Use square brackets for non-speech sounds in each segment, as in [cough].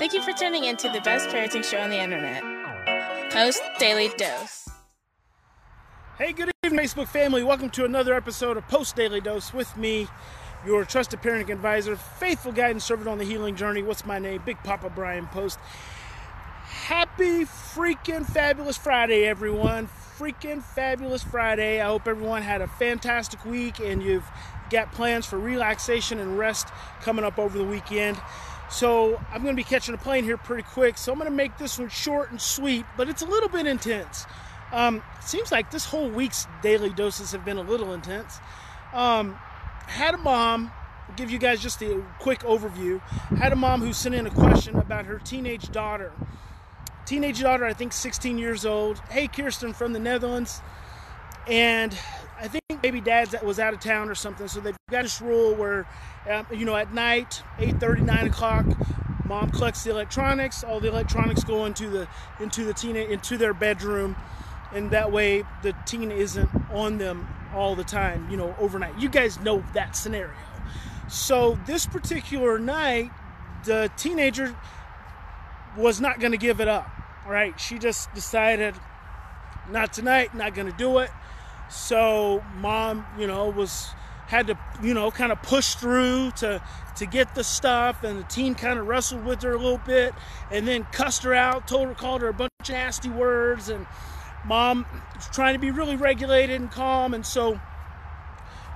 Thank you for tuning in to the best parenting show on the internet, Post Daily Dose. Hey, good evening, Facebook family. Welcome to another episode of Post Daily Dose with me, your trusted parenting advisor, faithful guide and servant on the healing journey. What's my name? Big Papa Bryan Post. Happy freaking fabulous Friday, everyone. Freaking fabulous Friday. I hope everyone had a fantastic week and you've got plans for relaxation and rest coming up over the weekend. So I'm going to be catching a plane here pretty quick. So I'm going to make this one short and sweet, but it's a little bit intense. Um, seems like this whole week's daily doses have been a little intense. Um, had a mom, I'll give you guys just a quick overview. Had a mom who sent in a question about her teenage daughter. Teenage daughter, I think 16 years old. Hey, Kirsten from the Netherlands. And maybe dad's that was out of town or something. So they've got this rule where, um, you know, at night, 8:30, 9 o'clock, mom collects the electronics. All the electronics go into the into the teen into their bedroom, and that way the teen isn't on them all the time. You know, overnight. You guys know that scenario. So this particular night, the teenager was not going to give it up. All right, she just decided, not tonight, not going to do it. So mom, you know, was had to, you know, kind of push through to to get the stuff, and the team kind of wrestled with her a little bit, and then cussed her out, told her, called her a bunch of nasty words, and mom was trying to be really regulated and calm, and so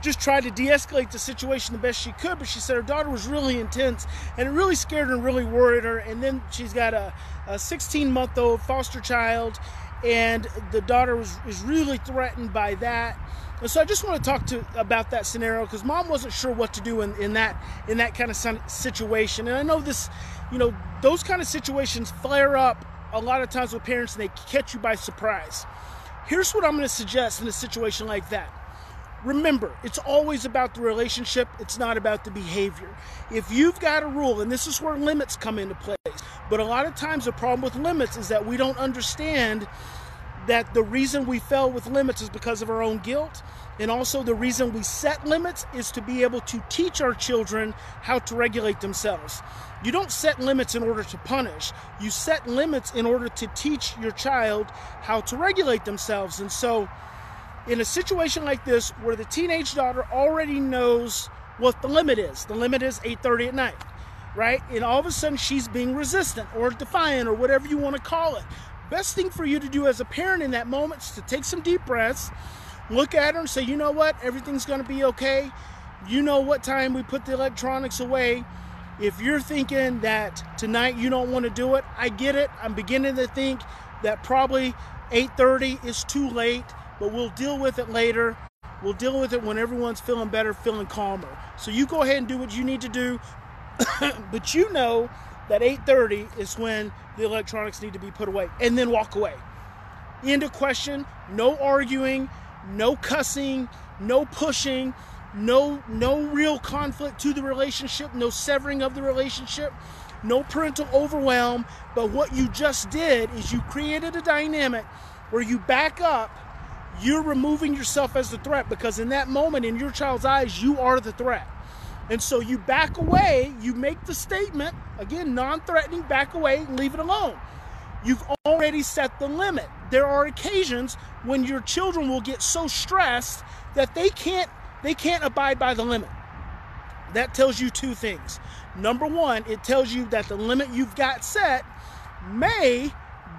just tried to de-escalate the situation the best she could but she said her daughter was really intense and it really scared her and really worried her and then she's got a, a 16 month old foster child and the daughter was really threatened by that. And so I just want to talk to about that scenario because mom wasn't sure what to do in, in that in that kind of situation. And I know this, you know, those kind of situations flare up a lot of times with parents and they catch you by surprise. Here's what I'm going to suggest in a situation like that. Remember, it's always about the relationship, it's not about the behavior. If you've got a rule, and this is where limits come into place, but a lot of times the problem with limits is that we don't understand that the reason we fell with limits is because of our own guilt. And also, the reason we set limits is to be able to teach our children how to regulate themselves. You don't set limits in order to punish, you set limits in order to teach your child how to regulate themselves. And so, in a situation like this where the teenage daughter already knows what the limit is, the limit is 8:30 at night, right? And all of a sudden she's being resistant or defiant or whatever you want to call it. Best thing for you to do as a parent in that moment is to take some deep breaths, look at her and say, "You know what? Everything's going to be okay. You know what time we put the electronics away." If you're thinking that tonight you don't want to do it, I get it. I'm beginning to think that probably 8:30 is too late but we'll deal with it later. We'll deal with it when everyone's feeling better, feeling calmer. So you go ahead and do what you need to do, [coughs] but you know that 8:30 is when the electronics need to be put away, and then walk away. End of question. No arguing, no cussing, no pushing, no no real conflict to the relationship, no severing of the relationship, no parental overwhelm. But what you just did is you created a dynamic where you back up you're removing yourself as the threat because in that moment, in your child's eyes, you are the threat. And so you back away, you make the statement, again, non threatening, back away leave it alone. You've already set the limit. There are occasions when your children will get so stressed that they can't they can't abide by the limit. That tells you two things. Number one, it tells you that the limit you've got set may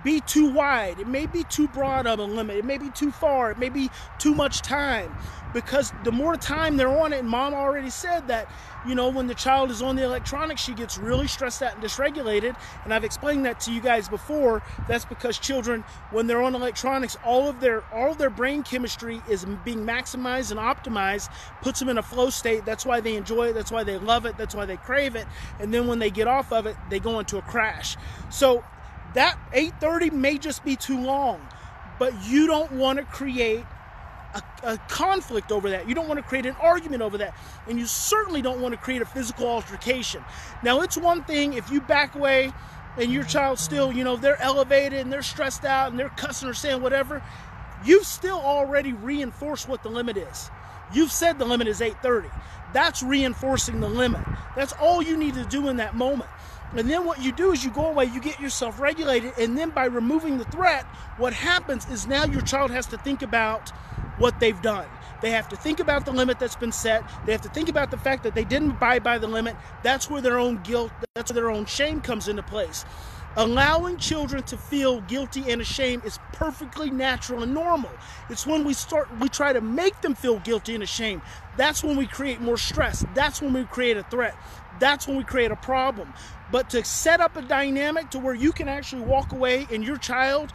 be too wide. It may be too broad of a limit. It may be too far. It may be too much time. Because the more time they're on it, and mom already said that, you know, when the child is on the electronics, she gets really stressed out and dysregulated. And I've explained that to you guys before. That's because children, when they're on electronics, all of their all of their brain chemistry is being maximized and optimized, puts them in a flow state. That's why they enjoy it. That's why they love it. That's why they crave it. And then when they get off of it, they go into a crash. So that 8:30 may just be too long, but you don't want to create a, a, conflict over that. You don't want to create an argument over that. And you certainly don't want to create a physical altercation. Now, it's one thing if you back away and your child still, you know, they're elevated and they're stressed out and they're cussing or saying whatever, you've still already reinforced what the limit is. You've said the limit is 8:30. That's reinforcing the limit. That's all you need to do in that moment. And then what you do is you go away, you get yourself regulated, and then by removing the threat, what happens is now your child has to think about what they've done. They have to think about the limit that's been set. They have to think about the fact that they didn't abide by the limit. That's where their own guilt, that's where their own shame comes into place. Allowing children to feel guilty and ashamed is perfectly natural and normal. It's when we start, we try to make them feel guilty and ashamed. That's when we create more stress. That's when we create a threat. That's when we create a problem. But to set up a dynamic to where you can actually walk away and your child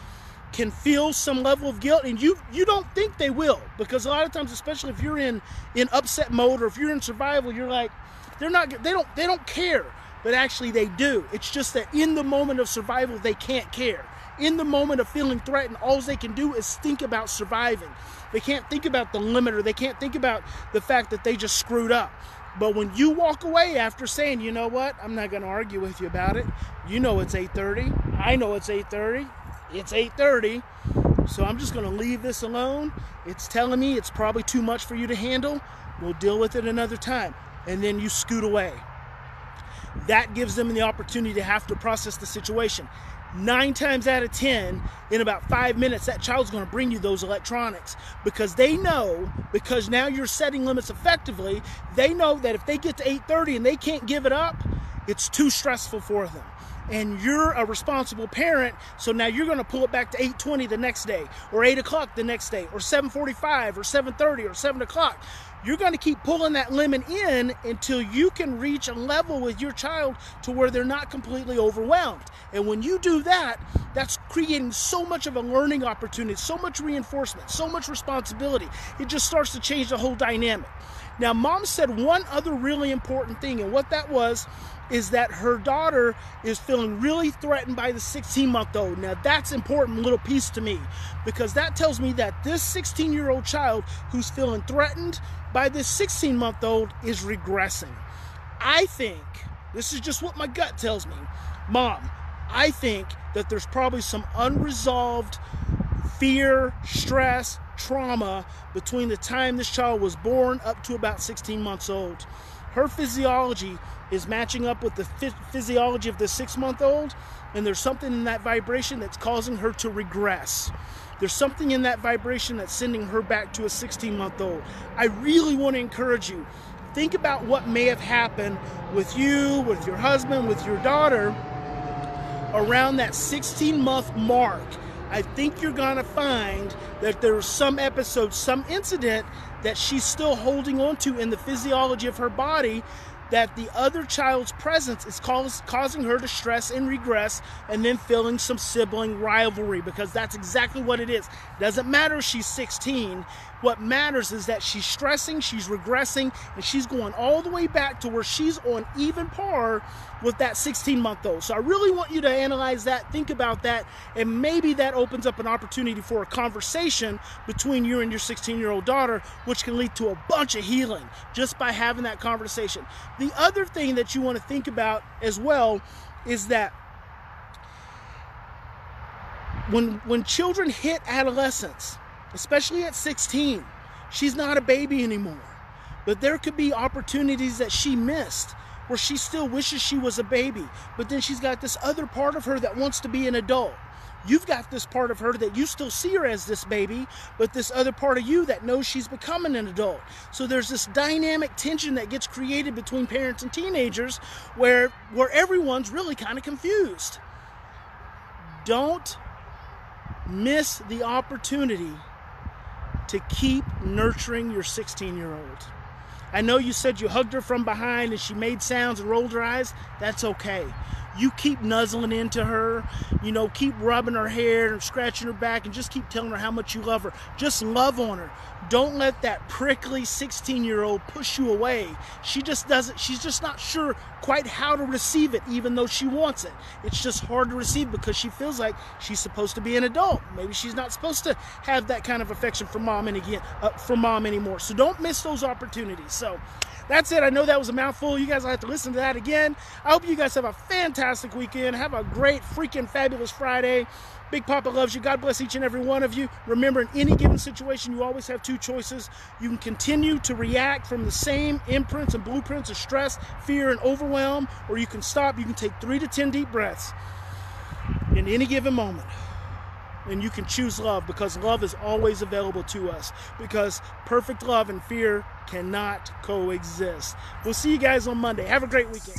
can feel some level of guilt and you you don't think they will because a lot of times especially if you're in in upset mode or if you're in survival you're like they're not they don't they don't care but actually they do. It's just that in the moment of survival, they can't care. In the moment of feeling threatened, all they can do is think about surviving. They can't think about the limiter. They can't think about the fact that they just screwed up. But when you walk away after saying, you know what, I'm not going to argue with you about it. You know it's 8:30. I know it's 8:30. It's 8:30. So I'm just going to leave this alone. It's telling me it's probably too much for you to handle. We'll deal with it another time. And then you scoot away that gives them the opportunity to have to process the situation. Nine times out of 10, in about five minutes, that child's going to bring you those electronics. Because they know, because now you're setting limits effectively, they know that if they get to 8.30 and they can't give it up, it's too stressful for them. And you're a responsible parent so now you're going to pull it back to 8.20 the next day or 8 o'clock the next day or 7.45 or 7.30 or 7 o'clock you're going to keep pulling that lemon in until you can reach a level with your child to where they're not completely overwhelmed. And when you do that, that's creating so much of a learning opportunity, so much reinforcement, so much responsibility. It just starts to change the whole dynamic. Now, mom said one other really important thing, and what that was is that her daughter is feeling really threatened by the 16 month old. Now, that's important little piece to me because that tells me that this 16 year old child who's feeling threatened by this 16 month old is regressing. I think, this is just what my gut tells me, mom, I think that there's probably some unresolved fear, stress, trauma between the time this child was born up to about 16 months old. Her physiology is matching up with the physiology of the six month old, and there's something in that vibration that's causing her to regress. There's something in that vibration that's sending her back to a 16 month old. I really want to encourage you. Think about what may have happened with you, with your husband, with your daughter around that 16 month mark. I think you're going to find that there's some episode, some incident that she's still holding on to in the physiology of her body that the other child's presence is cause, causing her to stress and regress and then feeling some sibling rivalry because that's exactly what it is. Doesn't matter if she's 16. What matters is that she's stressing, she's regressing, and she's going all the way back to where she's on even par with that 16 month old. So I really want you to analyze that, think about that, and maybe that opens up an opportunity for a conversation between you and your 16 year old daughter, which can lead to a bunch of healing just by having that conversation. The other thing that you want to think about as well is that when when children hit adolescence, especially at 16. She's not a baby anymore. But there could be opportunities that she missed where she still wishes she was a baby. But then she's got this other part of her that wants to be an adult. You've got this part of her that you still see her as this baby, but this other part of you that knows she's becoming an adult. So there's this dynamic tension that gets created between parents and teenagers where where everyone's really kind of confused. Don't miss the opportunity to keep nurturing your 16 year old. I know you said you hugged her from behind and she made sounds and rolled her eyes. That's okay you keep nuzzling into her, you know, keep rubbing her hair and scratching her back and just keep telling her how much you love her. Just love on her. Don't let that prickly 16 year old push you away. She just doesn't, she's just not sure quite how to receive it, even though she wants it. It's just hard to receive because she feels like she's supposed to be an adult. Maybe she's not supposed to have that kind of affection for mom and again, uh, for mom anymore. So don't miss those opportunities. So, That's it. I know that was a mouthful. You guys will have to listen to that again. I hope you guys have a fantastic weekend. Have a great, freaking fabulous Friday. Big Papa loves you. God bless each and every one of you. Remember, in any given situation, you always have two choices. You can continue to react from the same imprints and blueprints of stress, fear, and overwhelm, or you can stop. You can take three to 10 deep breaths in any given moment. And you can choose love because love is always available to us. Because perfect love and fear cannot coexist. We'll see you guys on Monday. Have a great weekend.